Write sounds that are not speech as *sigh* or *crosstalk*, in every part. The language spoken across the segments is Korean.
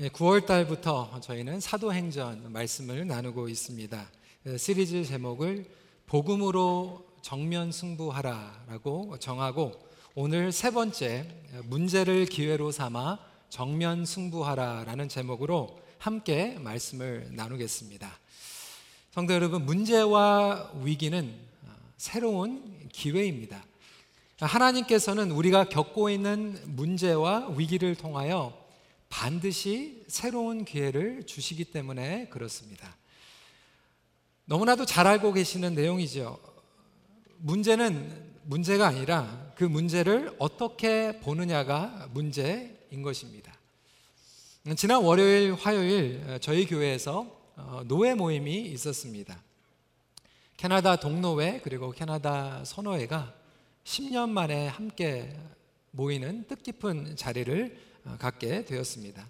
9월 예, 달부터 저희는 사도행전 말씀을 나누고 있습니다. 그 시리즈 제목을 복음으로 정면 승부하라라고 정하고 오늘 세 번째 문제를 기회로 삼아 정면 승부하라라는 제목으로 함께 말씀을 나누겠습니다. 성도 여러분, 문제와 위기는 새로운 기회입니다. 하나님께서는 우리가 겪고 있는 문제와 위기를 통하여 반드시 새로운 기회를 주시기 때문에 그렇습니다. 너무나도 잘 알고 계시는 내용이죠. 문제는 문제가 아니라 그 문제를 어떻게 보느냐가 문제인 것입니다. 지난 월요일, 화요일 저희 교회에서 어, 노예 모임이 있었습니다. 캐나다 동노회 그리고 캐나다 선호회가 10년 만에 함께 모이는 뜻깊은 자리를 어, 갖게 되었습니다.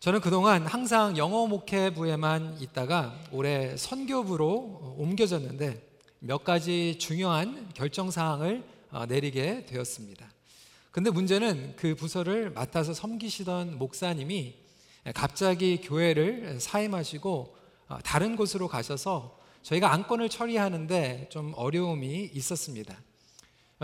저는 그동안 항상 영어 목회부에만 있다가 올해 선교부로 옮겨졌는데 몇 가지 중요한 결정 사항을 어, 내리게 되었습니다. 근데 문제는 그 부서를 맡아서 섬기시던 목사님이 갑자기 교회를 사임하시고 어, 다른 곳으로 가셔서 저희가 안건을 처리하는데 좀 어려움이 있었습니다.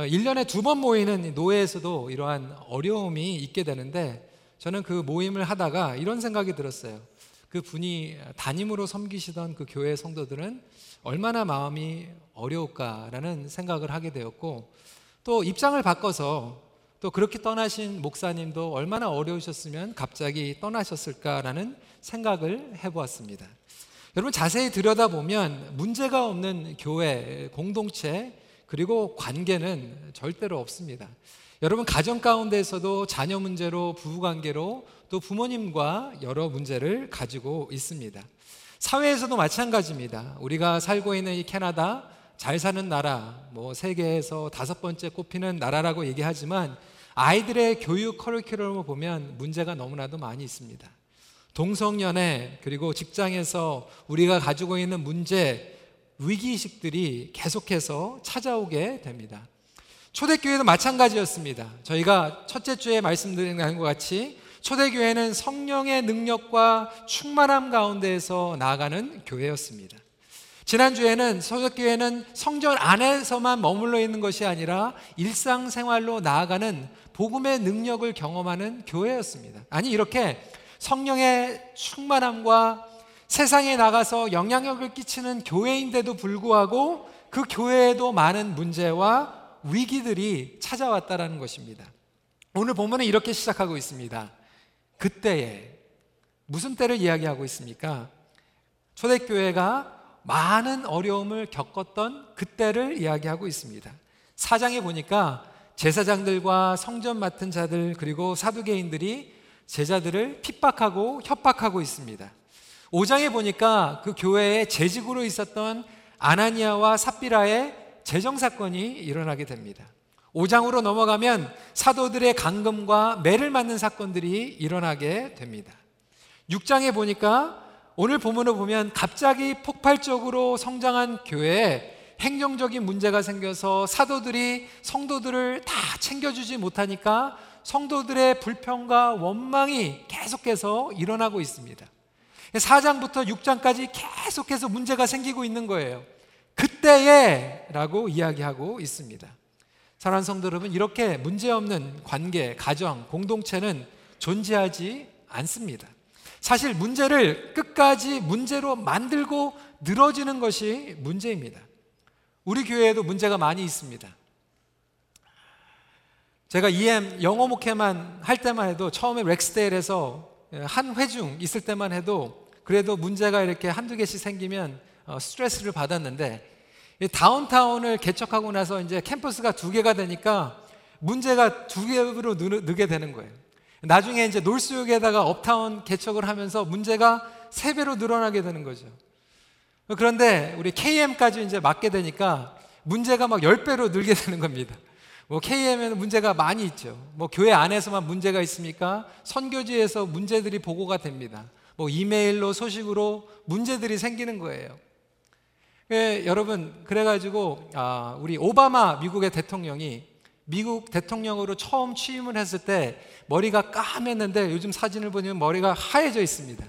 1년에 어, 두번 모이는 노예에서도 이러한 어려움이 있게 되는데 저는 그 모임을 하다가 이런 생각이 들었어요. 그 분이 담임으로 섬기시던 그 교회 성도들은 얼마나 마음이 어려울까라는 생각을 하게 되었고 또 입장을 바꿔서 또 그렇게 떠나신 목사님도 얼마나 어려우셨으면 갑자기 떠나셨을까라는 생각을 해보았습니다. 여러분 자세히 들여다보면 문제가 없는 교회, 공동체, 그리고 관계는 절대로 없습니다. 여러분 가정 가운데서도 자녀 문제로 부부 관계로 또 부모님과 여러 문제를 가지고 있습니다. 사회에서도 마찬가지입니다. 우리가 살고 있는 이 캐나다 잘 사는 나라, 뭐 세계에서 다섯 번째 꼽히는 나라라고 얘기하지만 아이들의 교육 커리큘럼을 보면 문제가 너무나도 많이 있습니다. 동성연애 그리고 직장에서 우리가 가지고 있는 문제 위기의식들이 계속해서 찾아오게 됩니다. 초대교회도 마찬가지였습니다. 저희가 첫째 주에 말씀드린 것 같이 초대교회는 성령의 능력과 충만함 가운데에서 나아가는 교회였습니다. 지난주에는 초대교회는 성전 안에서만 머물러 있는 것이 아니라 일상생활로 나아가는 복음의 능력을 경험하는 교회였습니다. 아니, 이렇게 성령의 충만함과 세상에 나가서 영향력을 끼치는 교회인데도 불구하고 그 교회에도 많은 문제와 위기들이 찾아왔다라는 것입니다. 오늘 본문은 이렇게 시작하고 있습니다. 그때에 무슨 때를 이야기하고 있습니까? 초대교회가 많은 어려움을 겪었던 그때를 이야기하고 있습니다. 사장에 보니까 제사장들과 성전 맡은 자들 그리고 사두개인들이 제자들을 핍박하고 협박하고 있습니다. 5장에 보니까 그 교회에 재직으로 있었던 아나니아와 삽비라의 재정 사건이 일어나게 됩니다. 5장으로 넘어가면 사도들의 강금과 매를 맞는 사건들이 일어나게 됩니다. 6장에 보니까 오늘 본문을 보면 갑자기 폭발적으로 성장한 교회에 행정적인 문제가 생겨서 사도들이 성도들을 다 챙겨주지 못하니까 성도들의 불평과 원망이 계속해서 일어나고 있습니다. 4장부터 6장까지 계속해서 문제가 생기고 있는 거예요. 그때에 라고 이야기하고 있습니다. 사랑하는 성도 여러분, 이렇게 문제없는 관계, 가정, 공동체는 존재하지 않습니다. 사실 문제를 끝까지 문제로 만들고 늘어지는 것이 문제입니다. 우리 교회에도 문제가 많이 있습니다. 제가 EM 영어 목회만 할 때만 해도 처음에 렉스데일에서 한 회중 있을 때만 해도 그래도 문제가 이렇게 한두 개씩 생기면 어, 스트레스를 받았는데 다운타운을 개척하고 나서 이제 캠퍼스가 두 개가 되니까 문제가 두 개로 느게 되는 거예요. 나중에 이제 놀수역에다가 업타운 개척을 하면서 문제가 세 배로 늘어나게 되는 거죠. 그런데 우리 KM까지 이제 맡게 되니까 문제가 막 10배로 늘게 *laughs* 되는 겁니다. 뭐 KM에는 문제가 많이 있죠. 뭐 교회 안에서만 문제가 있습니까? 선교지에서 문제들이 보고가 됩니다. 뭐 이메일로 소식으로 문제들이 생기는 거예요. 예, 여러분 그래가지고 아, 우리 오바마 미국의 대통령이 미국 대통령으로 처음 취임을 했을 때 머리가 까맸는데 요즘 사진을 보면 머리가 하얘져 있습니다.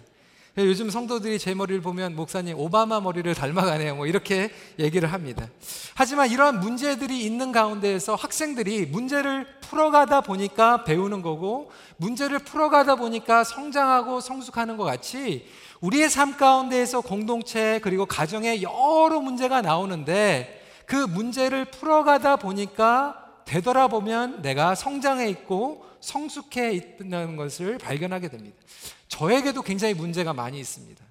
요즘 성도들이 제 머리를 보면 목사님 오바마 머리를 닮아가네요. 뭐 이렇게 얘기를 합니다. 하지만 이러한 문제들이 있는 가운데에서 학생들이 문제를 풀어가다 보니까 배우는 거고 문제를 풀어가다 보니까 성장하고 성숙하는 것 같이 우리의 삶 가운데에서 공동체 그리고 가정에 여러 문제가 나오는데 그 문제를 풀어가다 보니까 되돌아보면 내가 성장해 있고 성숙해 있다는 것을 발견하게 됩니다. 저에게도 굉장히 문제가 많이 있습니다.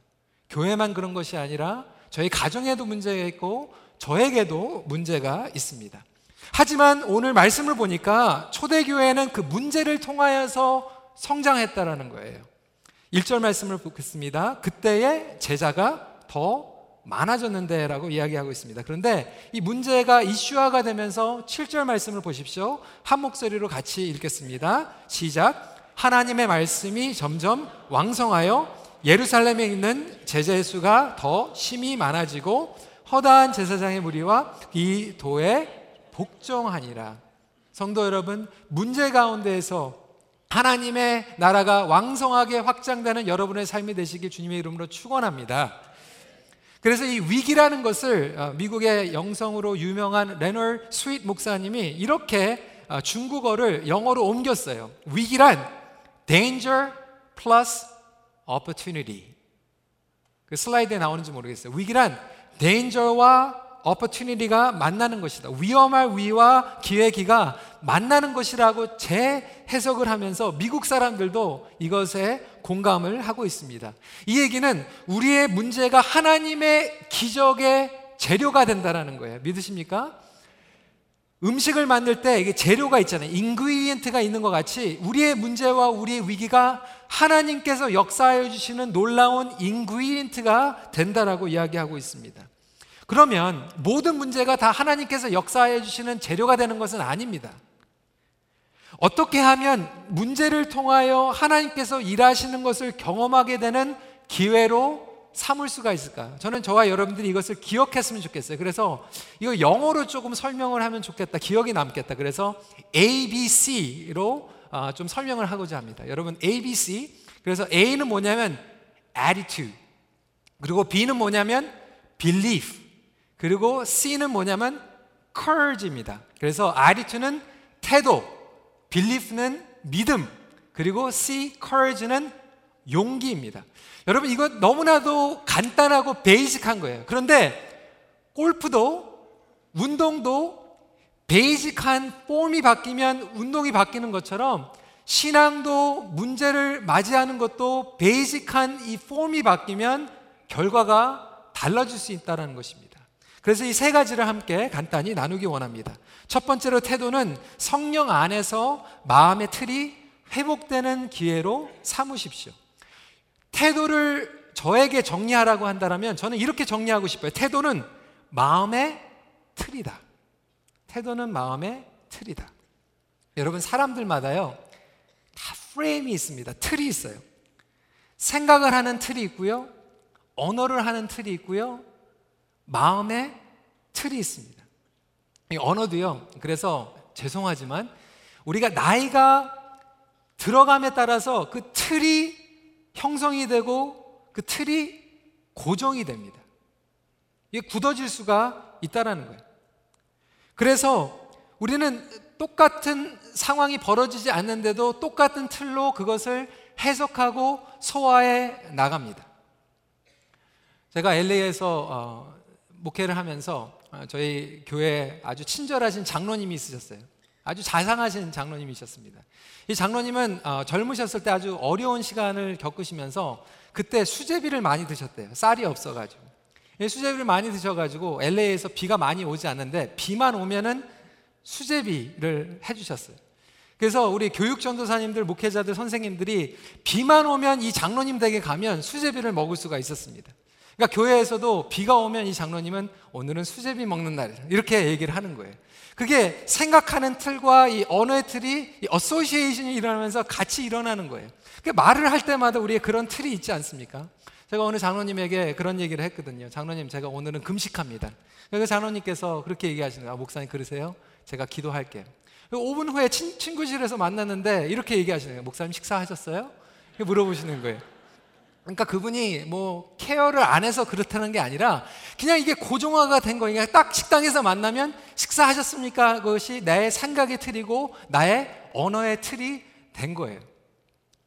교회만 그런 것이 아니라 저희 가정에도 문제가 있고 저에게도 문제가 있습니다. 하지만 오늘 말씀을 보니까 초대교회는 그 문제를 통하여서 성장했다라는 거예요. 1절 말씀을 보겠습니다. 그때의 제자가 더 많아졌는데 라고 이야기하고 있습니다. 그런데 이 문제가 이슈화가 되면서 7절 말씀을 보십시오. 한 목소리로 같이 읽겠습니다. 시작. 하나님의 말씀이 점점 왕성하여 예루살렘에 있는 제자의 수가 더 심히 많아지고 허다한 제사장의 무리와 이 도에 복종하니라. 성도 여러분, 문제 가운데에서 하나님의 나라가 왕성하게 확장되는 여러분의 삶이 되시길 주님의 이름으로 축원합니다. 그래서 이 위기라는 것을 어, 미국의 영성으로 유명한 레너드 스윗 목사님이 이렇게 어, 중국어를 영어로 옮겼어요. 위기란 danger plus opportunity. 그 슬라이드에 나오는지 모르겠어요. 위기란 danger와 opportunity가 만나는 것이다. 위험할 위와 기회 기가 만나는 것이라고 재해석을 하면서 미국 사람들도 이것에 공감을 하고 있습니다. 이 얘기는 우리의 문제가 하나님의 기적의 재료가 된다는 거예요. 믿으십니까? 음식을 만들 때 이게 재료가 있잖아요. 인그리디언트가 있는 것 같이 우리의 문제와 우리의 위기가 하나님께서 역사해 주시는 놀라운 인그리디언트가 된다라고 이야기하고 있습니다. 그러면 모든 문제가 다 하나님께서 역사해 주시는 재료가 되는 것은 아닙니다. 어떻게 하면 문제를 통하여 하나님께서 일하시는 것을 경험하게 되는 기회로 삼을 수가 있을까요? 저는 저와 여러분들이 이것을 기억했으면 좋겠어요. 그래서 이거 영어로 조금 설명을 하면 좋겠다. 기억이 남겠다. 그래서 ABC로 아, 좀 설명을 하고자 합니다. 여러분 ABC 그래서 A는 뭐냐면 attitude 그리고 B는 뭐냐면 belief 그리고 C는 뭐냐면 courage입니다. 그래서 attitude는 태도, belief는 믿음, 그리고 C, courage는 용기입니다. 여러분 이거 너무나도 간단하고 베이직한 거예요. 그런데 골프도 운동도 베이직한 폼이 바뀌면 운동이 바뀌는 것처럼 신앙도 문제를 맞이하는 것도 베이직한 이 폼이 바뀌면 결과가 달라질 수 있다는 것입니다. 그래서 이 세 가지를 함께 간단히 나누기 원합니다. 첫 번째로 태도는 성령 안에서 마음의 틀이 회복되는 기회로 삼으십시오. 태도를 저에게 정리하라고 한다면 저는 이렇게 정리하고 싶어요. 태도는 마음의 틀이다. 태도는 마음의 틀이다. 여러분 사람들마다요 다 프레임이 있습니다. 틀이 있어요. 생각을 하는 틀이 있고요. 언어를 하는 틀이 있고요. 마음의 틀이 있습니다. 이 언어도요. 그래서 죄송하지만 우리가 나이가 들어감에 따라서 그 틀이 형성이 되고 그 틀이 고정이 됩니다. 이게 굳어질 수가 있다라는 거예요. 그래서 우리는 똑같은 상황이 벌어지지 않는데도 똑같은 틀로 그것을 해석하고 소화해 나갑니다. 제가 LA에서 어, 목회를 하면서 어, 저희 교회 아주 친절하신 장로님이 있으셨어요. 아주 자상하신 장로님이셨습니다. 이 장로님은 어, 젊으셨을 때 아주 어려운 시간을 겪으시면서 그때 수제비를 많이 드셨대요. 쌀이 없어가지고. 수제비를 많이 드셔가지고 LA에서 비가 많이 오지 않는데 비만 오면은 수제비를 해주셨어요. 그래서 우리 교육 전도사님들, 목회자들, 선생님들이 비만 오면 이 장로님 댁에 가면 수제비를 먹을 수가 있었습니다. 그러니까 교회에서도 비가 오면 이 장로님은 오늘은 수제비 먹는 날이다. 이렇게 얘기를 하는 거예요. 그게 생각하는 틀과 이 언어의 틀이 이 어소시에이션이 일어나면서 같이 일어나는 거예요. 그러니까 말을 할 때마다 우리의 그런 틀이 있지 않습니까? 제가 오늘 장로님에게 그런 얘기를 했거든요. 장로님, 제가 오늘은 금식합니다. 그래서 장로님께서 그렇게 얘기하시는 거예요. 아, 목사님, 그러세요? 제가 기도할게요. 5분 후에 친, 친교실에서 만났는데 이렇게 얘기하시는 거예요. 목사님 식사하셨어요? 물어보시는 거예요. 그러니까 그분이 뭐 care를 안 해서 그렇다는 게 아니라 그냥 이게 고정화가 된 거예요. 딱 식당에서 만나면 식사하셨습니까? 그것이 나의 생각의 틀이고 나의 언어의 틀이 된 거예요.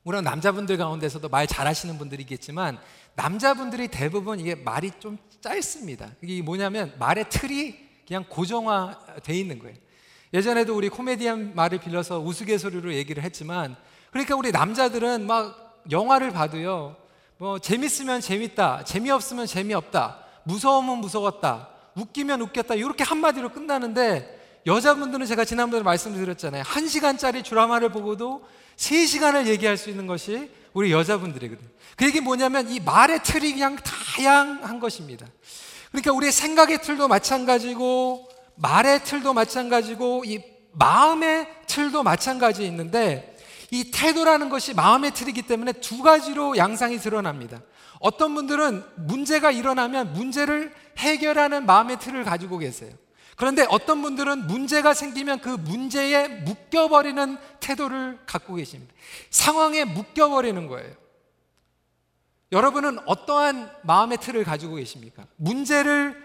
물론 남자분들 가운데서도 말 잘하시는 분들이겠지만 남자분들이 대부분 이게 말이 좀 짧습니다. 이게 뭐냐면 말의 틀이 그냥 고정화돼 있는 거예요. 예전에도 우리 코미디언 말을 빌려서 우스갯소리로 얘기를 했지만 그러니까 우리 남자들은 막 영화를 봐도요. 뭐 재밌으면 재밌다, 재미없으면 재미없다, 무서우면 무서웠다, 웃기면 웃겼다 이렇게 한마디로 끝나는데 여자분들은 제가 지난번에 말씀드렸잖아요. 한 시간짜리 드라마를 보고도 세 시간을 얘기할 수 있는 것이 우리 여자분들이거든요. 그 얘기 뭐냐면 이 말의 틀이 그냥 다양한 것입니다. 그러니까 우리의 생각의 틀도 마찬가지고 말의 틀도 마찬가지고 이 마음의 틀도 마찬가지 있는데 이 태도라는 것이 마음의 틀이기 때문에 두 가지로 양상이 드러납니다. 어떤 분들은 문제가 일어나면 문제를 해결하는 마음의 틀을 가지고 계세요. 그런데 어떤 분들은 문제가 생기면 그 문제에 묶여버리는 태도를 갖고 계십니다. 상황에 묶여버리는 거예요. 여러분은 어떠한 마음의 틀을 가지고 계십니까? 문제를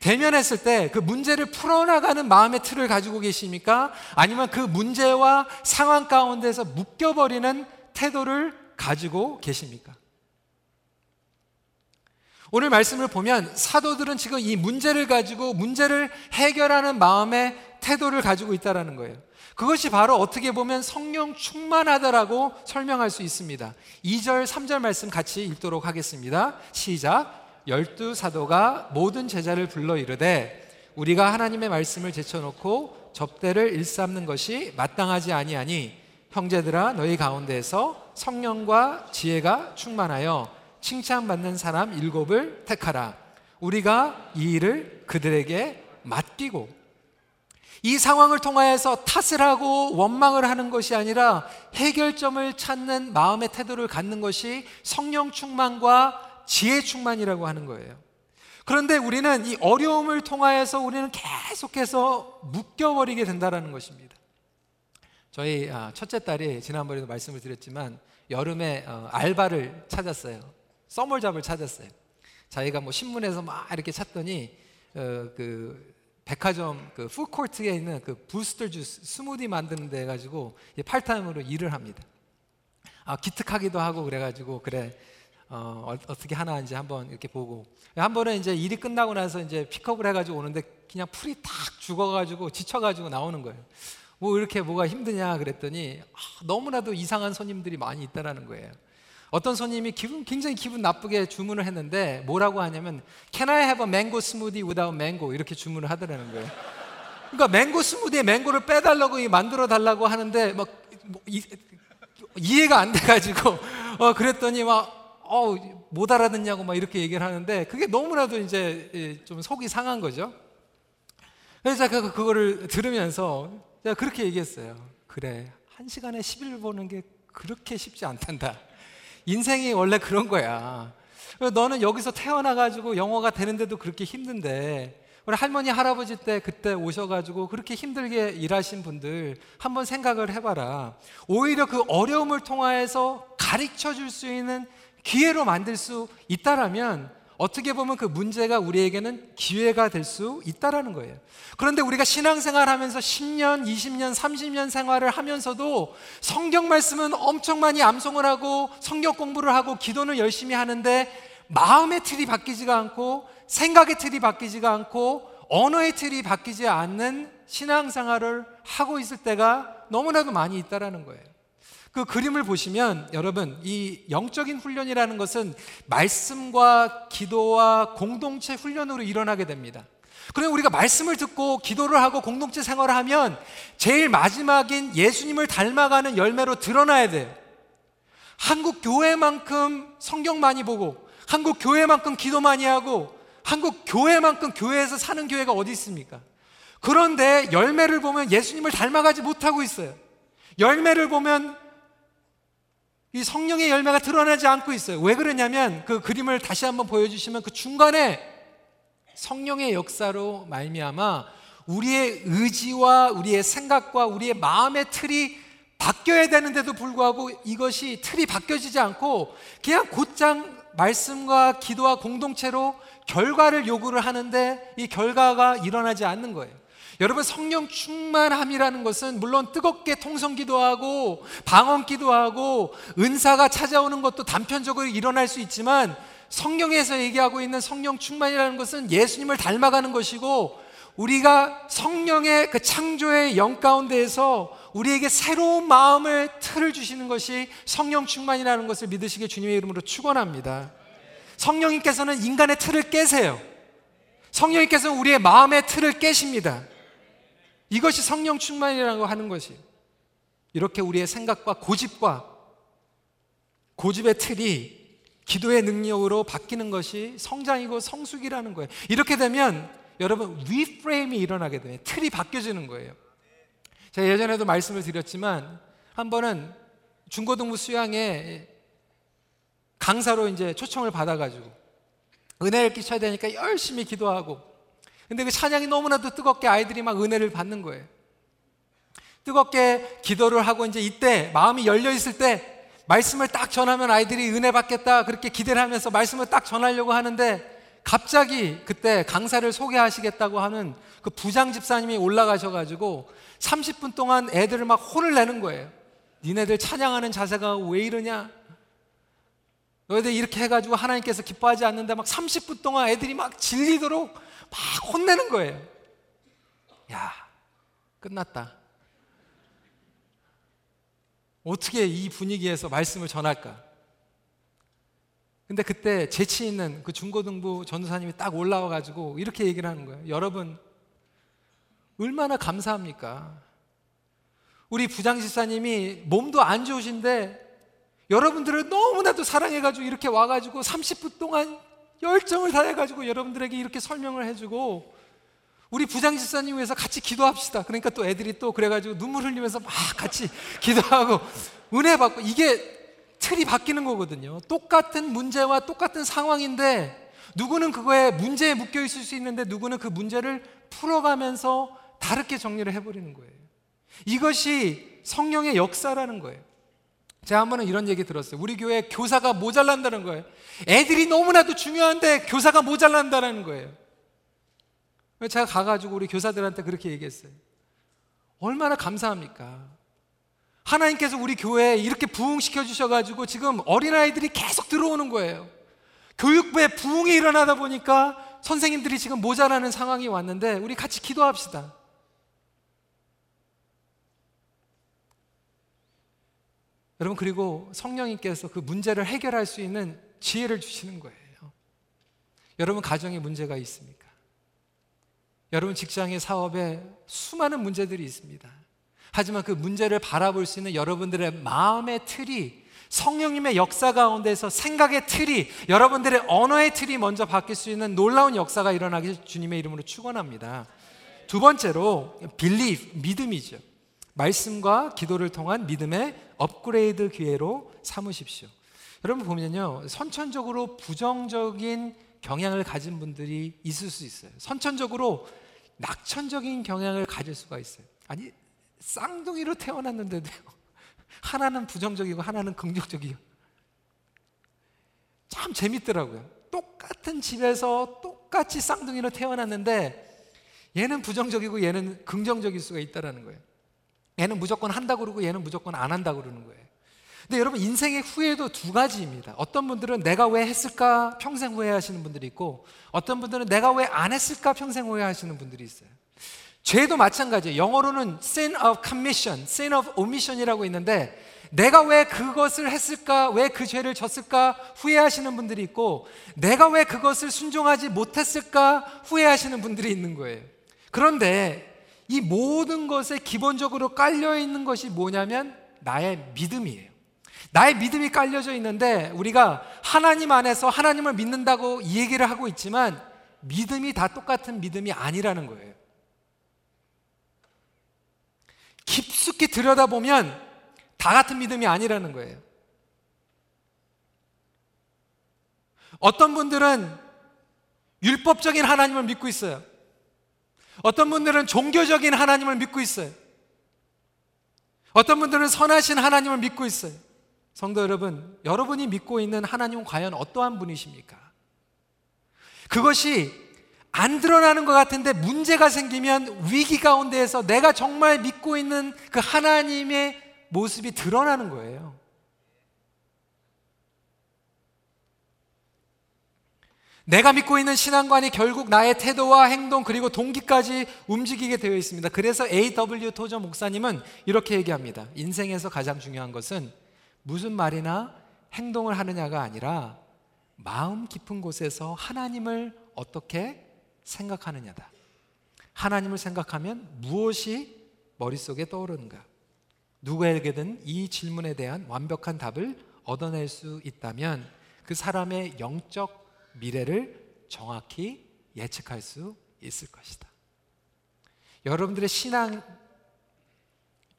대면했을 때 그 문제를 풀어나가는 마음의 틀을 가지고 계십니까? 아니면 그 문제와 상황 가운데서 묶여버리는 태도를 가지고 계십니까? 오늘 말씀을 보면 사도들은 지금 이 문제를 가지고 문제를 해결하는 마음의 태도를 가지고 있다라는 거예요. 그것이 바로 어떻게 보면 성령 충만하다라고 설명할 수 있습니다. 2절, 3절 말씀 같이 읽도록 하겠습니다. 시작. 열두 사도가 모든 제자를 불러 이르되 우리가 하나님의 말씀을 제쳐놓고 접대를 일삼는 것이 마땅하지 아니하니 형제들아 너희 가운데에서 성령과 지혜가 충만하여 칭찬받는 사람 일곱을 택하라. 우리가 이 일을 그들에게 맡기고 이 상황을 통하여서 탓을 하고 원망을 하는 것이 아니라 해결점을 찾는 마음의 태도를 갖는 것이 성령 충만과 지혜 충만이라고 하는 거예요. 그런데 우리는 이 어려움을 통하여서 우리는 계속해서 묶여버리게 된다는 것입니다. 저희 아, 첫째 딸이 지난번에도 말씀을 드렸지만 여름에 어, 알바를 찾았어요. 써멀잡을 찾았어요. 자기가 뭐 신문에서 막 이렇게 찾더니 어, 그 백화점 그 푸드코트에 있는 그 부스터 주스 스무디 만드는 데 가지고 팔타임으로 일을 합니다. 아 기특하기도 하고 그래가지고 그래 어, 어떻게 하나 이제 한번 이렇게 보고 한 번은 이제 일이 끝나고 나서 이제 픽업을 해가지고 오는데 그냥 풀이 탁 죽어가지고 지쳐가지고 나오는 거예요. 뭐 이렇게 뭐가 힘드냐 그랬더니 아, 너무나도 이상한 손님들이 많이 있다라는 거예요. 어떤 손님이 기분 굉장히 기분 나쁘게 주문을 했는데 뭐라고 하냐면 Can I have a mango smoothie without mango 이렇게 주문을 하더라는 거예요. 그러니까 맹고 스무디에 맹고를 빼달라고 만들어 달라고 하는데 막 뭐, 이, 이해가 안 돼가지고 어 그랬더니 막 어 못 알아듣냐고 막 이렇게 얘기를 하는데 그게 너무나도 이제 예, 좀 속이 상한 거죠. 그래서 제가 그거를 들으면서 제가 그렇게 얘기했어요. 그래 한 시간에 10일 보는 게 그렇게 쉽지 않단다. 인생이 원래 그런 거야. 너는 여기서 태어나가지고 영어가 되는데도 그렇게 힘든데, 우리 할머니, 할아버지 때 그때 오셔가지고 그렇게 힘들게 일하신 분들 한번 생각을 해봐라. 오히려 그 어려움을 통하여서 가르쳐 줄 수 있는 기회로 만들 수 있다라면 어떻게 보면 그 문제가 우리에게는 기회가 될 수 있다라는 거예요. 그런데 우리가 신앙생활 하면서 10년, 20년, 30년 생활을 하면서도 성경 말씀은 엄청 많이 암송을 하고 성경 공부를 하고 기도는 열심히 하는데 마음의 틀이 바뀌지가 않고 생각의 틀이 바뀌지가 않고 언어의 틀이 바뀌지 않는 신앙생활을 하고 있을 때가 너무나도 많이 있다라는 거예요. 그 그림을 보시면 여러분 이 영적인 훈련이라는 것은 말씀과 기도와 공동체 훈련으로 일어나게 됩니다. 그럼 우리가 말씀을 듣고 기도를 하고 공동체 생활을 하면 제일 마지막인 예수님을 닮아가는 열매로 드러나야 돼요. 한국 교회만큼 성경 많이 보고 한국 교회만큼 기도 많이 하고 한국 교회만큼 교회에서 사는 교회가 어디 있습니까? 그런데 열매를 보면 예수님을 닮아가지 못하고 있어요. 열매를 보면 이 성령의 열매가 드러나지 않고 있어요. 왜 그러냐면 그 그림을 다시 한번 보여주시면 그 중간에 성령의 역사로 말미암아 우리의 의지와 우리의 생각과 우리의 마음의 틀이 바뀌어야 되는데도 불구하고 이것이 틀이 바뀌어지지 않고 그냥 곧장 말씀과 기도와 공동체로 결과를 요구를 하는데 이 결과가 일어나지 않는 거예요. 여러분 성령 충만함이라는 것은 물론 뜨겁게 통성 기도하고 방언 기도하고 은사가 찾아오는 것도 단편적으로 일어날 수 있지만 성령에서 얘기하고 있는 성령 충만이라는 것은 예수님을 닮아가는 것이고 우리가 성령의 그 창조의 영 가운데에서 우리에게 새로운 마음을 틀을 주시는 것이 성령 충만이라는 것을 믿으시게 주님의 이름으로 축원합니다. 성령님께서는 인간의 틀을 깨세요. 성령님께서는 우리의 마음의 틀을 깨십니다. 이것이 성령 충만이라고 하는 것이 이렇게 우리의 생각과 고집과 고집의 틀이 기도의 능력으로 바뀌는 것이 성장이고 성숙이라는 거예요. 이렇게 되면 여러분 리프레임이 일어나게 돼요. 틀이 바뀌어지는 거예요. 제가 예전에도 말씀을 드렸지만 한 번은 중고등부 수양에 강사로 이제 초청을 받아가지고 은혜를 끼쳐야 되니까 열심히 기도하고 근데 그 찬양이 너무나도 뜨겁게 아이들이 막 은혜를 받는 거예요. 뜨겁게 기도를 하고 이제 이때 마음이 열려 있을 때 말씀을 딱 전하면 아이들이 은혜 받겠다 그렇게 기대를 하면서 말씀을 딱 전하려고 하는데 갑자기 그때 강사를 소개하시겠다고 하는 그 부장 집사님이 올라가셔가지고 30분 동안 애들을 막 혼을 내는 거예요. 니네들 찬양하는 자세가 왜 이러냐? 너희들 이렇게 해가지고 하나님께서 기뻐하지 않는데 막 30분 동안 애들이 막 질리도록 막 혼내는 거예요. 야, 끝났다. 어떻게 이 분위기에서 말씀을 전할까? 근데 그때 재치 있는 그 중고등부 전도사님이 딱 올라와 가지고 이렇게 얘기를 하는 거예요. 여러분 얼마나 감사합니까? 우리 부장집사님이 몸도 안 좋으신데 여러분들을 너무나도 사랑해가지고 이렇게 와가지고 30분 동안 열정을 다해가지고 여러분들에게 이렇게 설명을 해주고 우리 부장 집사님 위해서 같이 기도합시다. 그러니까 또 애들이 또 그래가지고 눈물 흘리면서 막 같이 *laughs* 기도하고 은혜 받고 이게 틀이 바뀌는 거거든요. 똑같은 문제와 똑같은 상황인데 누구는 그거에 문제에 묶여 있을 수 있는데 누구는 그 문제를 풀어가면서 다르게 정리를 해버리는 거예요. 이것이 성령의 역사라는 거예요. 제가 한 번은 이런 얘기 들었어요. 우리 교회 교사가 모자란다는 거예요. 애들이 너무나도 중요한데 교사가 모자란다는 거예요. 제가 가가지고 우리 교사들한테 그렇게 얘기했어요. 얼마나 감사합니까? 하나님께서 우리 교회에 이렇게 부흥시켜 주셔가지고 지금 어린아이들이 계속 들어오는 거예요. 교육부에 부흥이 일어나다 보니까 선생님들이 지금 모자라는 상황이 왔는데 우리 같이 기도합시다. 여러분, 그리고 성령님께서 그 문제를 해결할 수 있는 지혜를 주시는 거예요. 여러분, 가정에 문제가 있습니까? 여러분, 직장의 사업에 수많은 문제들이 있습니다. 하지만 그 문제를 바라볼 수 있는 여러분들의 마음의 틀이 성령님의 역사 가운데서 생각의 틀이 여러분들의 언어의 틀이 먼저 바뀔 수 있는 놀라운 역사가 일어나기 주님의 이름으로 축원합니다. 두 번째로 believe 믿음이죠. 말씀과 기도를 통한 믿음의 업그레이드 기회로 삼으십시오. 여러분 보면요. 선천적으로 부정적인 경향을 가진 분들이 있을 수 있어요. 선천적으로 낙천적인 경향을 가질 수가 있어요. 아니 쌍둥이로 태어났는데도 *laughs* 하나는 부정적이고 하나는 긍정적이고 참 재밌더라고요. 똑같은 집에서 똑같이 쌍둥이로 태어났는데 얘는 부정적이고 얘는 긍정적일 수가 있다라는 거예요. 얘는 무조건 한다 그러고 얘는 무조건 안 한다 그러는 거예요. 근데 여러분 인생의 후회도 두 가지입니다. 어떤 분들은 내가 왜 했을까 평생 후회하시는 분들이 있고 어떤 분들은 내가 왜 안 했을까 평생 후회하시는 분들이 있어요. 죄도 마찬가지예요. 영어로는 sin of commission, sin of omission이라고 있는데 내가 왜 그것을 했을까? 왜 그 죄를 졌을까? 후회하시는 분들이 있고 내가 왜 그것을 순종하지 못했을까? 후회하시는 분들이 있는 거예요. 그런데 이 모든 것에 기본적으로 깔려 있는 것이 뭐냐면 나의 믿음이에요. 나의 믿음이 깔려져 있는데 우리가 하나님 안에서 하나님을 믿는다고 이 얘기를 하고 있지만 믿음이 다 똑같은 믿음이 아니라는 거예요. 깊숙이 들여다보면 다 같은 믿음이 아니라는 거예요. 어떤 분들은 율법적인 하나님을 믿고 있어요. 어떤 분들은 종교적인 하나님을 믿고 있어요. 어떤 분들은 선하신 하나님을 믿고 있어요. 성도 여러분, 여러분이 믿고 있는 하나님은 과연 어떠한 분이십니까? 그것이 안 드러나는 것 같은데 문제가 생기면 위기 가운데에서 내가 정말 믿고 있는 그 하나님의 모습이 드러나는 거예요. 내가 믿고 있는 신앙관이 결국 나의 태도와 행동 그리고 동기까지 움직이게 되어 있습니다. 그래서 A.W. 토저 목사님은 이렇게 얘기합니다. 인생에서 가장 중요한 것은 무슨 말이나 행동을 하느냐가 아니라 마음 깊은 곳에서 하나님을 어떻게 생각하느냐다. 하나님을 생각하면 무엇이 머릿속에 떠오르는가? 누구에게든 이 질문에 대한 완벽한 답을 얻어낼 수 있다면 그 사람의 영적 미래를 정확히 예측할 수 있을 것이다. 여러분들의 신앙,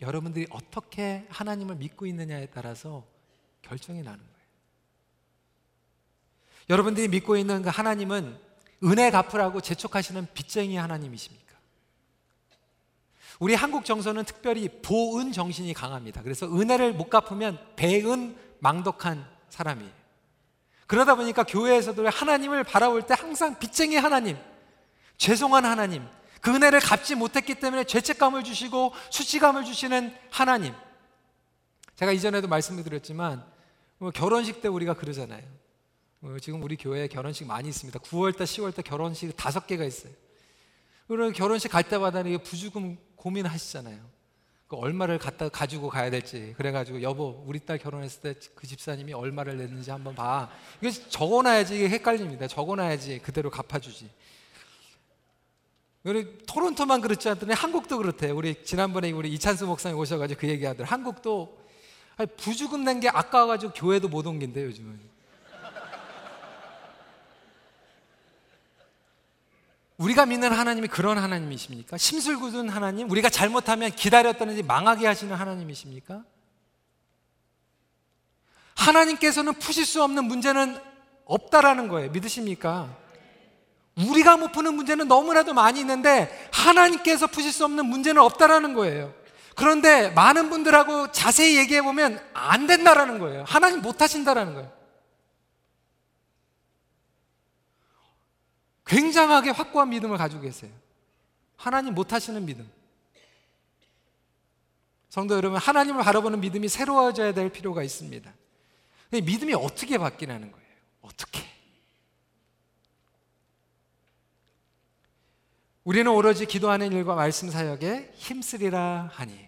여러분들이 어떻게 하나님을 믿고 있느냐에 따라서 결정이 나는 거예요. 여러분들이 믿고 있는 그 하나님은 은혜 갚으라고 재촉하시는 빚쟁이 하나님이십니까? 우리 한국 정서는 특별히 보은 정신이 강합니다. 그래서 은혜를 못 갚으면 배은 망덕한 사람이에요. 그러다 보니까 교회에서도 하나님을 바라볼 때 항상 빚쟁이 하나님, 죄송한 하나님, 그 은혜를 갚지 못했기 때문에 죄책감을 주시고 수치감을 주시는 하나님. 제가 이전에도 말씀을 드렸지만 뭐 결혼식 때 우리가 그러잖아요. 뭐 지금 우리 교회에 결혼식 많이 있습니다. 9월달, 10월달 결혼식 다섯 개가 있어요. 그리고 결혼식 갈 때마다 부주금 고민하시잖아요. 그 얼마를 갖다 가지고 가야 될지. 그래가지고 여보 우리 딸 결혼했을 때 그 집사님이 얼마를 냈는지 한번 봐. 이게 적어놔야지 이게 헷갈립니다. 적어놔야지 그대로 갚아주지. 우리 토론토만 그렇지 않더니 한국도 그렇대요 우리 지난번에 우리 이찬수 목사님 오셔가지고 그 얘기하더라. 한국도 부주금 낸 게 아까워가지고 교회도 못 옮긴대 요즘은 우리가 믿는 하나님이 그런 하나님이십니까? 심술 굳은 하나님? 우리가 잘못하면 기다렸다는지 망하게 하시는 하나님이십니까? 하나님께서는 푸실 수 없는 문제는 없다라는 거예요. 믿으십니까? 우리가 못 푸는 문제는 너무나도 많이 있는데 하나님께서 푸실 수 없는 문제는 없다라는 거예요. 그런데 많은 분들하고 자세히 얘기해 보면 안 된다라는 거예요. 하나님 못 하신다라는 거예요. 굉장하게 확고한 믿음을 가지고 계세요. 하나님 못하시는 믿음. 성도 여러분, 하나님을 바라보는 믿음이 새로워져야 될 필요가 있습니다. 믿음이 어떻게 바뀌라는 거예요? 어떻게? 우리는 오로지 기도하는 일과 말씀 사역에 힘쓰리라 하니.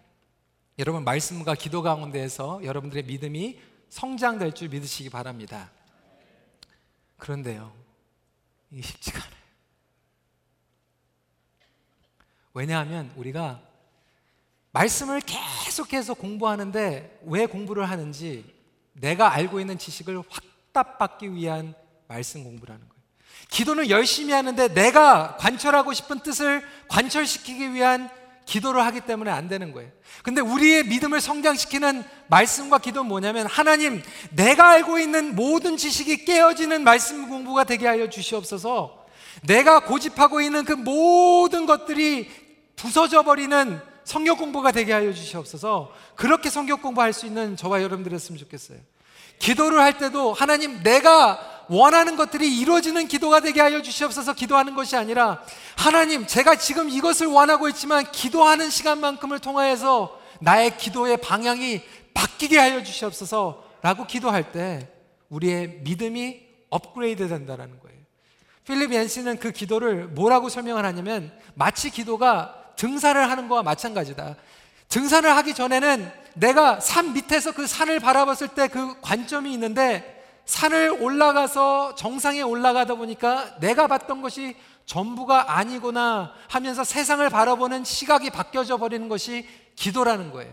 여러분, 말씀과 기도 가운데에서 여러분들의 믿음이 성장될 줄 믿으시기 바랍니다. 그런데요, 이게 쉽지가 않아요. 왜냐하면 우리가 말씀을 계속해서 공부하는데 왜 공부를 하는지 내가 알고 있는 지식을 확답받기 위한 말씀 공부라는 거예요. 기도는 열심히 하는데 내가 관철하고 싶은 뜻을 관철시키기 위한 기도를 하기 때문에 안 되는 거예요. 근데 우리의 믿음을 성장시키는 말씀과 기도는 뭐냐면 하나님, 내가 알고 있는 모든 지식이 깨어지는 말씀 공부가 되게 하여 주시옵소서. 내가 고집하고 있는 그 모든 것들이 부서져 버리는 성경 공부가 되게 하여 주시옵소서. 그렇게 성경 공부할 수 있는 저와 여러분들이었으면 좋겠어요. 기도를 할 때도 하나님 내가 원하는 것들이 이루어지는 기도가 되게 하여 주시옵소서 기도하는 것이 아니라 하나님 제가 지금 이것을 원하고 있지만 기도하는 시간만큼을 통하여서 나의 기도의 방향이 바뀌게 하여 주시옵소서 라고 기도할 때 우리의 믿음이 업그레이드 된다는 거예요. 필립 얀시는 그 기도를 뭐라고 설명을 하냐면 마치 기도가 등산을 하는 거와 마찬가지다. 등산을 하기 전에는 내가 산 밑에서 그 산을 바라봤을 때 그 관점이 있는데 산을 올라가서 정상에 올라가다 보니까 내가 봤던 것이 전부가 아니구나 하면서 세상을 바라보는 시각이 바뀌어져 버리는 것이 기도라는 거예요.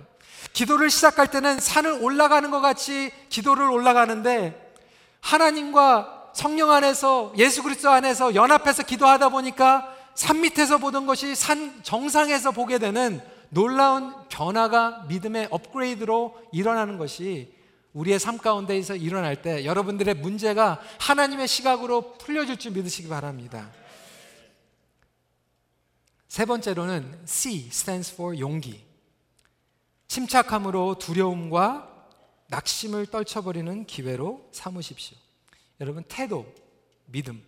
기도를 시작할 때는 산을 올라가는 것 같이 기도를 올라가는데 하나님과 성령 안에서 예수 그리스도 안에서 연합해서 기도하다 보니까 산 밑에서 보던 것이 산 정상에서 보게 되는 놀라운 변화가 믿음의 업그레이드로 일어나는 것이 우리의 삶 가운데에서 일어날 때 여러분들의 문제가 하나님의 시각으로 풀려질 줄 믿으시기 바랍니다. 세 번째로는 C stands for 용기. 침착함으로 두려움과 낙심을 떨쳐버리는 기회로 삼으십시오. 여러분, 태도, 믿음,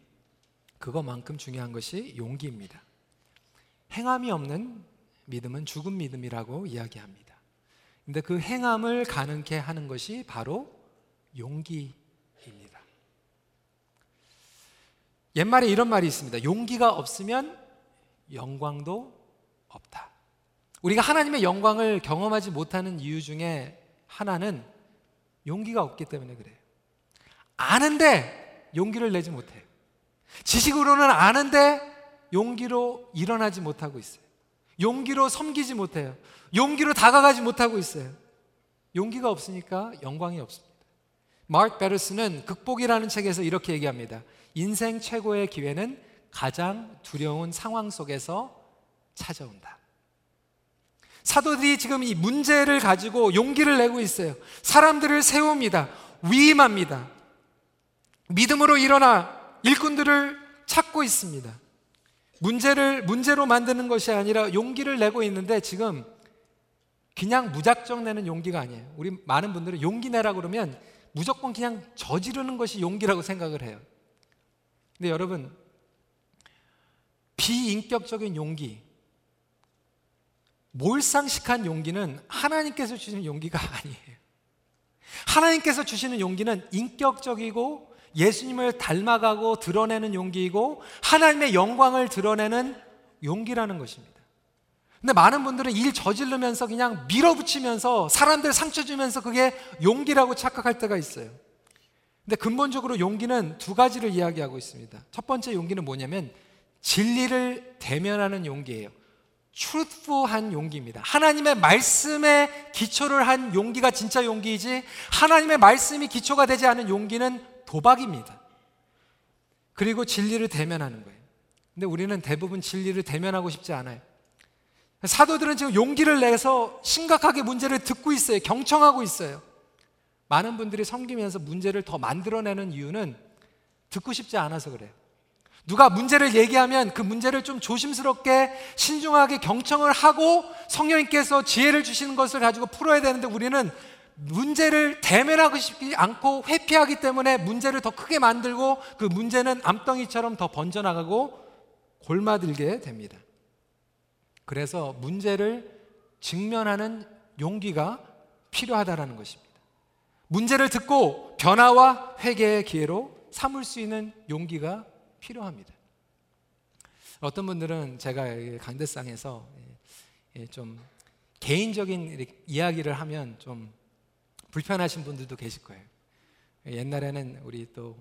그것만큼 중요한 것이 용기입니다. 행함이 없는 믿음은 죽은 믿음이라고 이야기합니다. 근데 그 행함을 가능케 하는 것이 바로 용기입니다. 옛말에 이런 말이 있습니다. 용기가 없으면 영광도 없다. 우리가 하나님의 영광을 경험하지 못하는 이유 중에 하나는 용기가 없기 때문에 그래요. 아는데 용기를 내지 못해요. 지식으로는 아는데 용기로 일어나지 못하고 있어요. 용기로 섬기지 못해요. 용기로 다가가지 못하고 있어요. 용기가 없으니까 영광이 없습니다. 마크 베르스는 극복이라는 책에서 이렇게 얘기합니다. 인생 최고의 기회는 가장 두려운 상황 속에서 찾아온다. 사도들이 지금 이 문제를 가지고 용기를 내고 있어요. 사람들을 세웁니다. 위임합니다. 믿음으로 일어나 일꾼들을 찾고 있습니다. 문제를 문제로 만드는 것이 아니라 용기를 내고 있는데 지금 그냥 무작정 내는 용기가 아니에요. 우리 많은 분들은 용기 내라 그러면 무조건 그냥 저지르는 것이 용기라고 생각을 해요. 근데 여러분 비인격적인 용기, 몰상식한 용기는 하나님께서 주시는 용기가 *laughs* 아니에요. 하나님께서 주시는 용기는 인격적이고 예수님을 닮아가고 드러내는 용기이고 하나님의 영광을 드러내는 용기라는 것입니다. 근데 많은 분들은 일 저지르면서 그냥 밀어붙이면서 사람들 상처 주면서 그게 용기라고 착각할 때가 있어요. 근데 근본적으로 용기는 두 가지를 이야기하고 있습니다. 첫 번째 용기는 뭐냐면 진리를 대면하는 용기예요. truthful한 용기입니다. 하나님의 말씀에 기초를 한 용기가 진짜 용기이지 하나님의 말씀이 기초가 되지 않은 용기는 도박입니다. 그리고 진리를 대면하는 거예요. 근데 우리는 대부분 진리를 대면하고 싶지 않아요. 사도들은 지금 용기를 내서 심각하게 문제를 듣고 있어요. 경청하고 있어요. 많은 분들이 섬기면서 문제를 더 만들어내는 이유는 듣고 싶지 않아서 그래요. 누가 문제를 얘기하면 그 문제를 좀 조심스럽게 신중하게 경청을 하고 성령님께서 지혜를 주시는 것을 가지고 풀어야 되는데 우리는 문제를 대면하고 싶지 않고 회피하기 때문에 문제를 더 크게 만들고 그 문제는 암덩이처럼 더 번져나가고 골마들게 됩니다. 그래서 문제를 직면하는 용기가 필요하다라는 것입니다. 문제를 듣고 변화와 회개의 기회로 삼을 수 있는 용기가 필요합니다. 어떤 분들은 제가 강대상에서 좀 개인적인 이야기를 하면 좀 불편하신 분들도 계실 거예요. 옛날에는 우리 또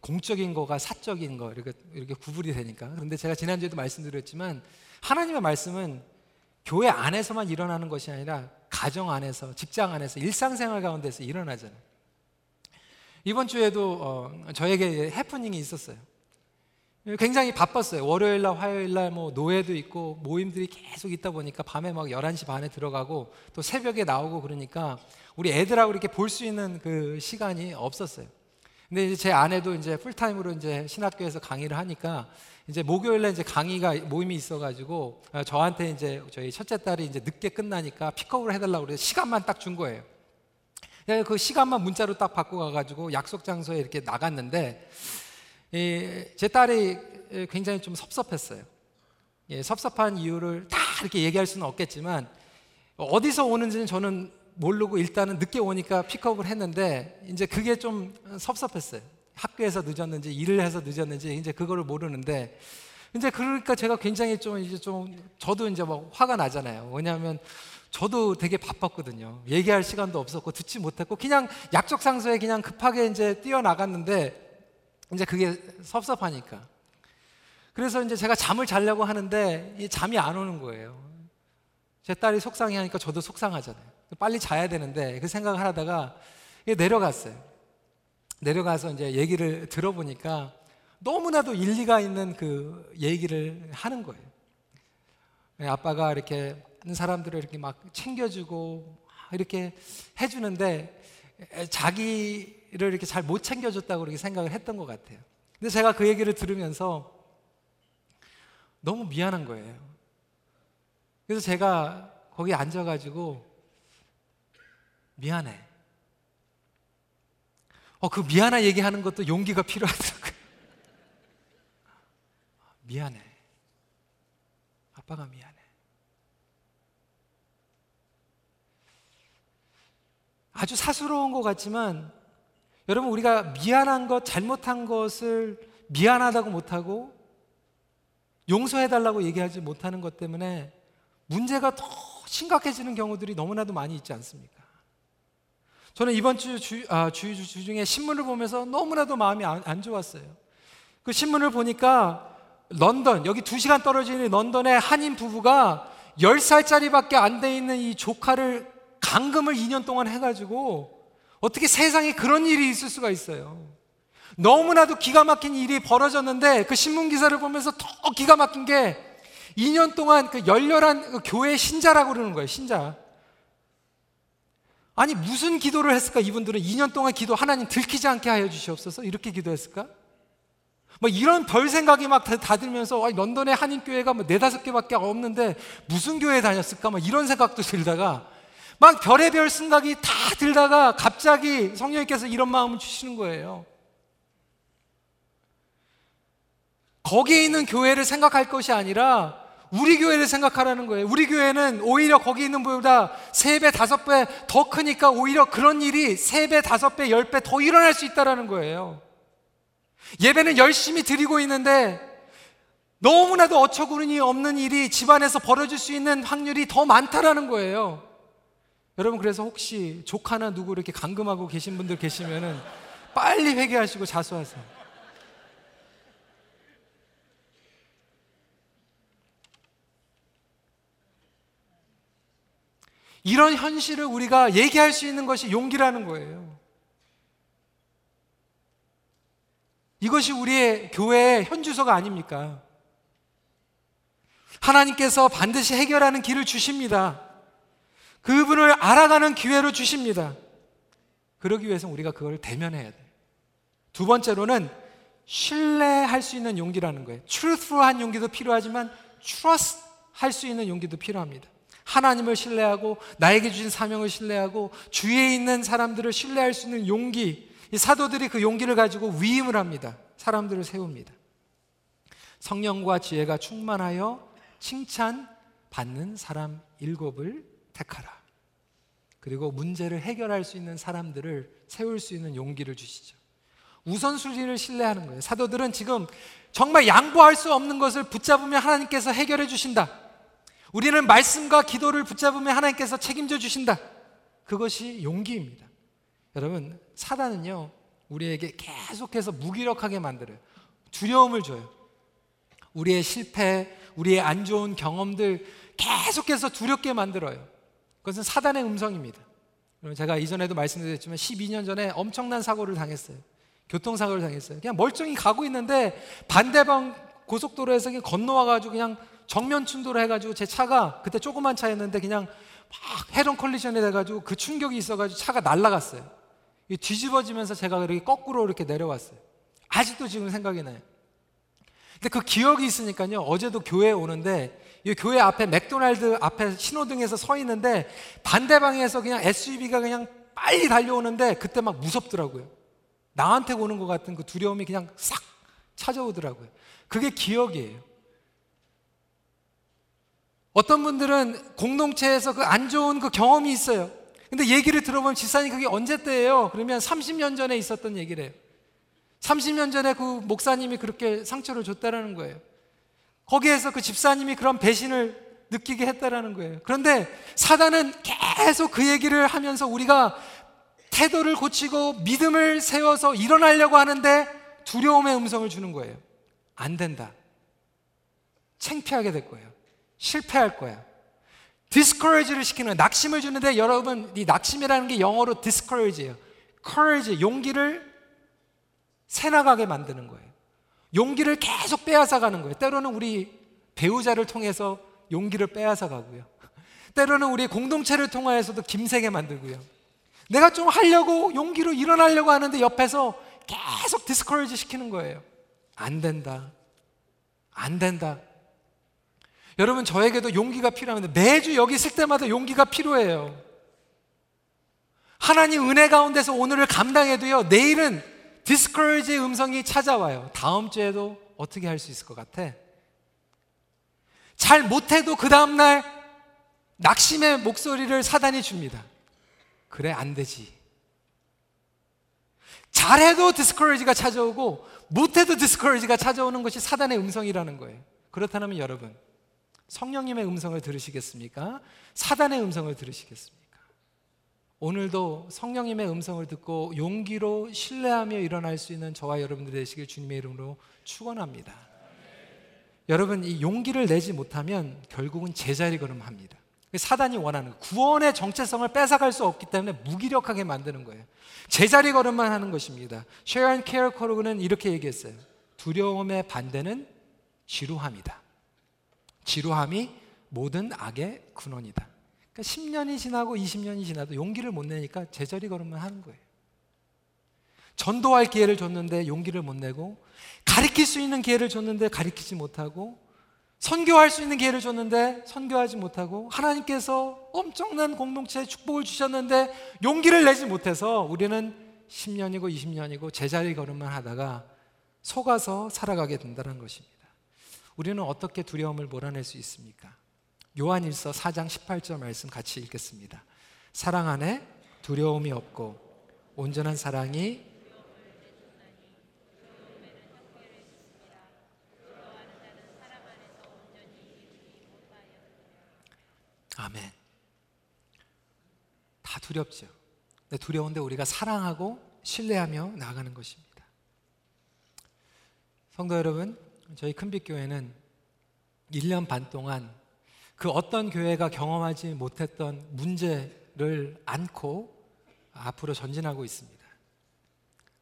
공적인 거가 사적인 거 이렇게, 이렇게 구분이 되니까. 그런데 제가 지난주에도 말씀드렸지만 하나님의 말씀은 교회 안에서만 일어나는 것이 아니라 가정 안에서, 직장 안에서, 일상생활 가운데서 일어나잖아요. 이번 주에도 어, 저에게 해프닝이 있었어요. 굉장히 바빴어요. 월요일 날, 화요일 날 뭐 노예도 있고 모임들이 계속 있다 보니까 밤에 막 11시 반에 들어가고 또 새벽에 나오고 그러니까 우리 애들하고 이렇게 볼 수 있는 그 시간이 없었어요. 근데 이제 제 아내도 이제 풀타임으로 이제 신학교에서 강의를 하니까 이제 목요일에 이제 강의가 모임이 있어가지고 어, 저한테 이제 저희 첫째 딸이 이제 늦게 끝나니까 픽업을 해달라고 그래서 시간만 딱 준 거예요. 그 시간만 문자로 딱 받고 가가지고 약속 장소에 이렇게 나갔는데 제 딸이 굉장히 좀 섭섭했어요. 예, 섭섭한 이유를 다 이렇게 얘기할 수는 없겠지만 어디서 오는지는 저는 모르고 일단은 늦게 오니까 픽업을 했는데 이제 그게 좀 섭섭했어요. 학교에서 늦었는지 일을 해서 늦었는지 이제 그거를 모르는데 이제 그러니까 제가 굉장히 좀 이제 좀 저도 이제 막 화가 나잖아요. 왜냐하면 저도 되게 바빴거든요. 얘기할 시간도 없었고 듣지 못했고 그냥 약속 상소에 그냥 급하게 이제 뛰어나갔는데 이제 그게 섭섭하니까. 그래서 이제 제가 잠을 자려고 하는데 이 잠이 안 오는 거예요. 제 딸이 속상해 하니까 저도 속상하잖아요. 빨리 자야 되는데 그 생각을 하다가 내려갔어요. 내려가서 이제 얘기를 들어보니까 너무나도 일리가 있는 그 얘기를 하는 거예요. 아빠가 이렇게 사람들을 이렇게 막 챙겨주고 이렇게 해주는데 자기를 이렇게 잘 못 챙겨줬다고 그렇게 생각을 했던 것 같아요. 근데 제가 그 얘기를 들으면서 너무 미안한 거예요. 그래서 제가 거기 앉아가지고 미안해. 어, 그 미안한 얘기하는 것도 용기가 필요하더라고요. *laughs* 미안해. 아빠가 미안해. 아주 사수로운 것 같지만 여러분 우리가 미안한 것, 잘못한 것을 미안하다고 못하고 용서해달라고 얘기하지 못하는 것 때문에 문제가 더 심각해지는 경우들이 너무나도 많이 있지 않습니까? 저는 이번 주, 주, 아, 주, 주 중에 신문을 보면서 너무나도 마음이 안, 안 좋았어요. 그 신문을 보니까 런던, 여기 두 시간 떨어지는 런던의 한인 부부가 10살짜리밖에 안 돼 있는 이 조카를 강금을 2년 동안 해가지고 어떻게 세상에 그런 일이 있을 수가 있어요. 너무나도 기가 막힌 일이 벌어졌는데 그 신문 기사를 보면서 더 기가 막힌 게 2년 동안 그 열렬한 그 교회 신자라고 그러는 거예요, 신자. 아니, 무슨 기도를 했을까, 이분들은 2년 동안 기도 하나님 들키지 않게 하여 주시옵소서? 이렇게 기도했을까? 뭐 이런 별 생각이 막 다 들면서 아, 런던의 한인 교회가 뭐 네다섯 개밖에 없는데 무슨 교회 다녔을까? 막 이런 생각도 들다가 막 별의별 생각이 다 들다가 갑자기 성령님께서 이런 마음을 주시는 거예요. 거기에 있는 교회를 생각할 것이 아니라 우리 교회를 생각하라는 거예요. 우리 교회는 오히려 거기 있는 분보다 세배 다섯 배더 크니까 오히려 그런 일이 세배 다섯 배열배더 일어날 수 있다라는 거예요. 예배는 열심히 드리고 있는데 너무나도 어처구니 없는 일이 집안에서 벌어질 수 있는 확률이 더 많다라는 거예요. 여러분 그래서 혹시 조카나 누구 이렇게 감금하고 계신 분들 계시면은 빨리 회개하시고 자수하세요. 이런 현실을 우리가 얘기할 수 있는 것이 용기라는 거예요. 이것이 우리의 교회의 현주소가 아닙니까? 하나님께서 반드시 해결하는 길을 주십니다. 그분을 알아가는 기회로 주십니다. 그러기 위해서 우리가 그걸 대면해야 돼. 두 번째로는 신뢰할 수 있는 용기라는 거예요. truthful한 용기도 필요하지만 trust 할 수 있는 용기도 필요합니다. 하나님을 신뢰하고 나에게 주신 사명을 신뢰하고 주위에 있는 사람들을 신뢰할 수 있는 용기. 이 사도들이 그 용기를 가지고 위임을 합니다. 사람들을 세웁니다. 성령과 지혜가 충만하여 칭찬 받는 사람 일곱을 택하라. 그리고 문제를 해결할 수 있는 사람들을 세울 수 있는 용기를 주시죠. 우선순위를 신뢰하는 거예요. 사도들은 지금 정말 양보할 수 없는 것을 붙잡으면 하나님께서 해결해 주신다. 우리는 말씀과 기도를 붙잡으면 하나님께서 책임져 주신다. 그것이 용기입니다. 여러분, 사단은요, 우리에게 계속해서 무기력하게 만들어요. 두려움을 줘요. 우리의 실패, 우리의 안 좋은 경험들 계속해서 두렵게 만들어요. 그것은 사단의 음성입니다. 제가 이전에도 말씀드렸지만 12년 전에 엄청난 사고를 당했어요. 교통사고를 당했어요. 그냥 멀쩡히 가고 있는데 반대방 고속도로에서 그냥 건너와가지고 그냥 정면 충돌을 해가지고 제 차가 그때 조그만 차였는데 그냥 막 헤런 컬리션이 돼가지고 그 충격이 있어가지고 차가 날아갔어요. 뒤집어지면서 제가 그렇게 거꾸로 이렇게 내려왔어요. 아직도 지금 생각이 나요. 근데 그 기억이 있으니까요. 어제도 교회에 오는데 이 교회 앞에 맥도날드 앞에 신호등에서 서 있는데 반대방에서 그냥 SUV가 그냥 빨리 달려오는데 그때 막 무섭더라고요. 나한테 오는 것 같은 그 두려움이 그냥 싹 찾아오더라고요. 그게 기억이에요. 어떤 분들은 공동체에서 그 안 좋은 그 경험이 있어요. 근데 얘기를 들어보면 집사님 그게 언제 때예요? 그러면 30년 전에 있었던 얘기래요. 30년 전에 그 목사님이 그렇게 상처를 줬다라는 거예요. 거기에서 그 집사님이 그런 배신을 느끼게 했다라는 거예요. 그런데 사단은 계속 그 얘기를 하면서 우리가 태도를 고치고 믿음을 세워서 일어나려고 하는데 두려움의 음성을 주는 거예요. 안 된다. 창피하게 될 거예요. 실패할 거야. discourage를 시키는 낙심을 주는데 여러분 이 낙심이라는 게 영어로 discourage예요. courage 용기를 새 나가게 만드는 거예요. 용기를 계속 빼앗아 가는 거예요. 때로는 우리 배우자를 통해서 용기를 빼앗아 가고요. 때로는 우리 공동체를 통하여서도 김세게 만들고요. 내가 좀 하려고 용기로 일어나려고 하는데 옆에서 계속 디스커리지 시키는 거예요. 안 된다. 안 된다. 여러분, 저에게도 용기가 필요합니다. 매주 여기 있을 때마다 용기가 필요해요. 하나님 은혜 가운데서 오늘을 감당해도요, 내일은 디스커리지의 음성이 찾아와요. 다음 주에도 어떻게 할 수 있을 것 같아? 잘 못해도 그 다음날 낙심의 목소리를 사단이 줍니다. 그래, 안 되지. 잘해도 디스커리지가 찾아오고, 못해도 디스커리지가 찾아오는 것이 사단의 음성이라는 거예요. 그렇다면 여러분, 성령님의 음성을 들으시겠습니까? 사단의 음성을 들으시겠습니까? 오늘도 성령님의 음성을 듣고 용기로 신뢰하며 일어날 수 있는 저와 여러분들 되시길 주님의 이름으로 축원합니다. 여러분 이 용기를 내지 못하면 결국은 제자리 걸음합니다. 사단이 원하는 구원의 정체성을 뺏어갈 수 없기 때문에 무기력하게 만드는 거예요. 제자리 걸음만 하는 것입니다. 쉐런 케어 코르그는 이렇게 얘기했어요. 두려움의 반대는 지루함이다. 지루함이 모든 악의 근원이다. 그러니까 10년이 지나고 20년이 지나도 용기를 못 내니까 제자리 걸음만 하는 거예요. 전도할 기회를 줬는데 용기를 못 내고 가르칠 수 있는 기회를 줬는데 가르치지 못하고 선교할 수 있는 기회를 줬는데 선교하지 못하고 하나님께서 엄청난 공동체에 축복을 주셨는데 용기를 내지 못해서 우리는 10년이고 20년이고 제자리 걸음만 하다가 속아서 살아가게 된다는 것입니다. 우리는 어떻게 두려움을 몰아낼 수 있습니까? 요한일서 4장 18절 말씀 같이 읽겠습니다. 사랑 안에 두려움이 없고 온전한 사랑이 아멘. 다 두렵죠. 근데 두려운데 우리가 사랑하고 신뢰하며 나가는 것입니다. 성도 여러분, 저희 큰빛교회는 1년 반 동안 그 어떤 교회가 경험하지 못했던 문제를 안고 앞으로 전진하고 있습니다.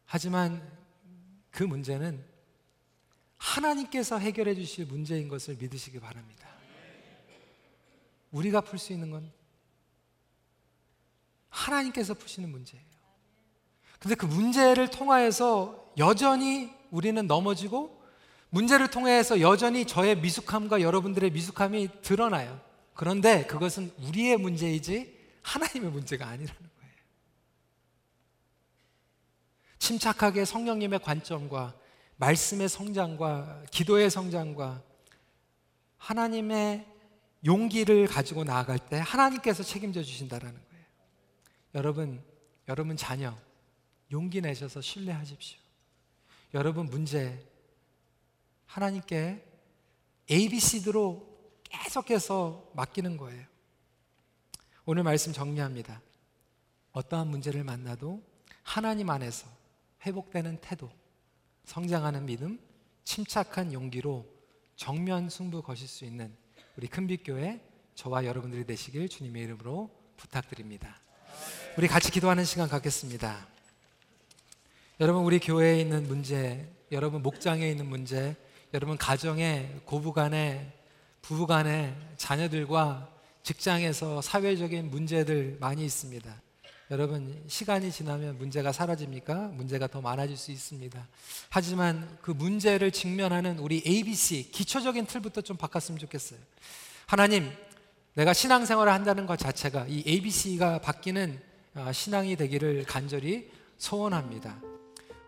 하지만 그 문제는 하나님께서 해결해 주실 문제인 것을 믿으시기 바랍니다. 우리가 풀 수 있는 건 하나님께서 푸시는 문제예요. 근데 그 문제를 통하여서 여전히 우리는 넘어지고 문제를 통해서 여전히 저의 미숙함과 여러분들의 미숙함이 드러나요. 그런데 그것은 우리의 문제이지 하나님의 문제가 아니라는 거예요. 침착하게 성령님의 관점과 말씀의 성장과 기도의 성장과 하나님의 용기를 가지고 나아갈 때 하나님께서 책임져 주신다라는 거예요. 여러분, 여러분 자녀 용기 내셔서 신뢰하십시오. 여러분 문제 하나님께 ABCD로 계속해서 맡기는 거예요. 오늘 말씀 정리합니다. 어떠한 문제를 만나도 하나님 안에서 회복되는 태도, 성장하는 믿음, 침착한 용기로 정면 승부 거실 수 있는 우리 큰빛교회 저와 여러분들이 되시길 주님의 이름으로 부탁드립니다. 우리 같이 기도하는 시간 갖겠습니다. 여러분 우리 교회에 있는 문제, 여러분 목장에 있는 문제, 여러분 가정에 고부간에 부부간에 자녀들과 직장에서 사회적인 문제들 많이 있습니다. 여러분 시간이 지나면 문제가 사라집니까? 문제가 더 많아질 수 있습니다. 하지만 그 문제를 직면하는 우리 ABC 기초적인 틀부터 좀 바꿨으면 좋겠어요. 하나님, 내가 신앙생활을 한다는 것 자체가 이 ABC가 바뀌는 아, 신앙이 되기를 간절히 소원합니다.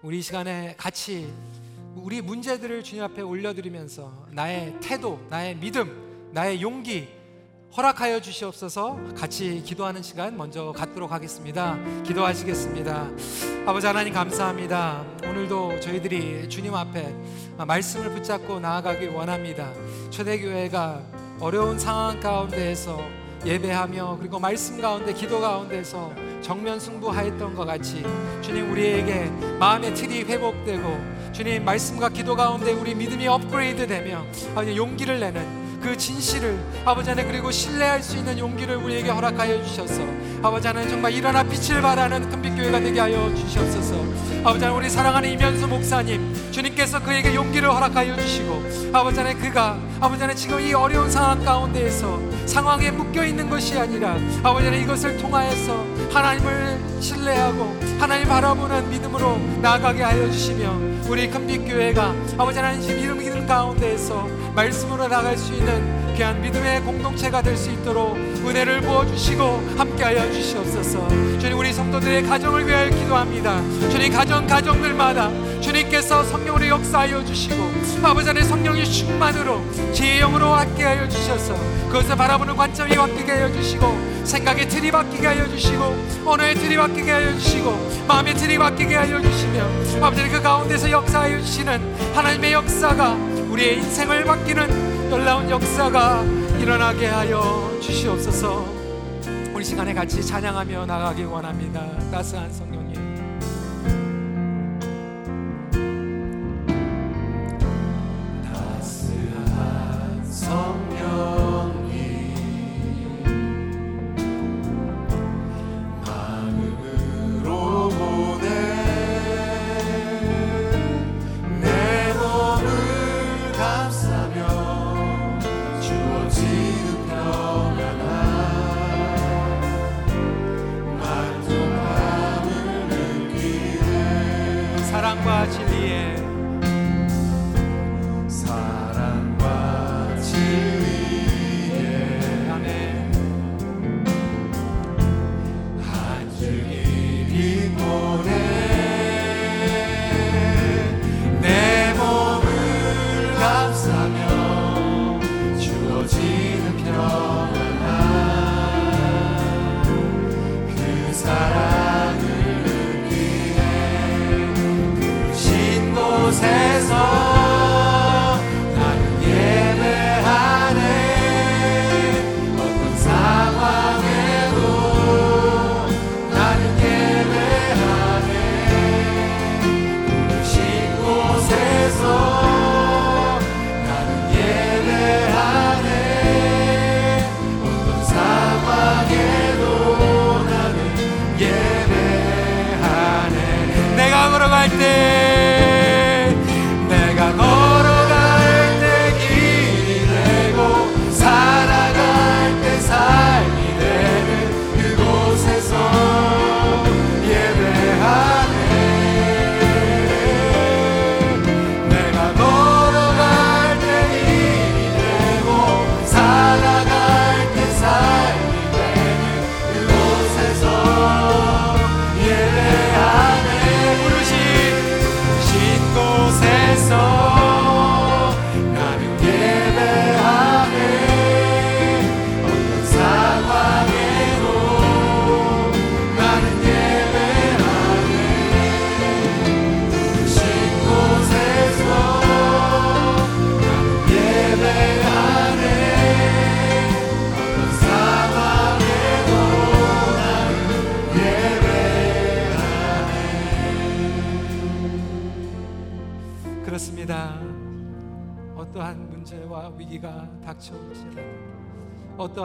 우리 시간에 같이 우리 문제들을 주님 앞에 올려드리면서 나의 태도, 나의 믿음, 나의 용기 허락하여 주시옵소서 같이 기도하는 시간 먼저 갖도록 하겠습니다. 기도하시겠습니다. 아버지 하나님 감사합니다. 오늘도 저희들이 주님 앞에 말씀을 붙잡고 나아가길 원합니다. 초대교회가 어려운 상황 가운데에서 예배하며 그리고 말씀 가운데 기도 가운데서 정면 승부하였던 것 같이 주님 우리에게 마음의 틀이 회복되고 주님 말씀과 기도 가운데 우리 믿음이 업그레이드 되며 아버지 용기를 내는 그 진실을 아버지 하나님 그리고 신뢰할 수 있는 용기를 우리에게 허락하여 주셔서 아버지 하나님 정말 일어나 빛을 발하는 큰빛교회가 되게 하여 주시옵소서. 아버지 하나님 우리 사랑하는 이면수 목사님 주님께서 그에게 용기를 허락하여 주시고 아버지 하나님 그가 아버지 하나님 지금 이 어려운 상황 가운데에서 상황에 묶여 있는 것이 아니라 아버지 하나님 이것을 통하여서 하나님을 신뢰하고 하나님 바라보는 믿음으로 나아가게 하여 주시며 우리 큰빛교회가 아버지 하나님 이름 이름 가운데에서 말씀으로 나갈 수 있는 귀한 믿음의 공동체가 될 수 있도록 은혜를 부어주시고 함께하여 주시옵소서. 주님 우리 성도들의 가정을 위하여 기도합니다. 주님 가정 가정들마다 주님께서 성령으로 역사하여 주시고 아버지 안에 성령의 충만으로 지혜의 영으로 함께하여 주셔서 그것을 바라보는 관점이 바뀌게 하여 주시고 생각의 틀이 바뀌게 하여 주시고 언어의 틀이 바뀌게 하여 주시고 마음의 틀이 바뀌게 하여 주시며 아버지 그 가운데서 역사하여 주시는 하나님의 역사가 우리의 인생을 바뀌는 놀라운 역사가 일어나게 하여 주시옵소서. 우리 시간에 같이 찬양하며 나가기 원합니다. 따스한 성령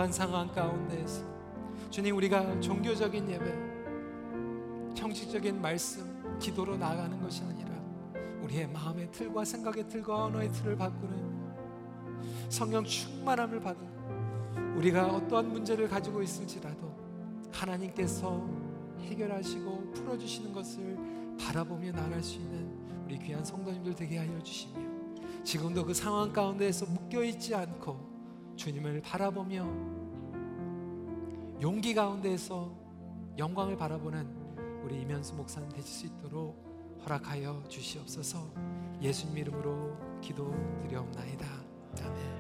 어떠한 상황 가운데에서 주님 우리가 종교적인 예배 형식적인 말씀 기도로 나아가는 것이 아니라 우리의 마음의 틀과 생각의 틀과 언어의 틀을 바꾸는 성령 충만함을 받은 우리가 어떠한 문제를 가지고 있을지라도 하나님께서 해결하시고 풀어주시는 것을 바라보며 나갈 수 있는 우리 귀한 성도님들 되게 하여 주시며 지금도 그 상황 가운데에서 묶여 있지 않고 주님을 바라보며 용기 가운데에서 영광을 바라보는 우리 이면수 목사님 되실 수 있도록 허락하여 주시옵소서. 예수님 이름으로 기도드려옵나이다. 아멘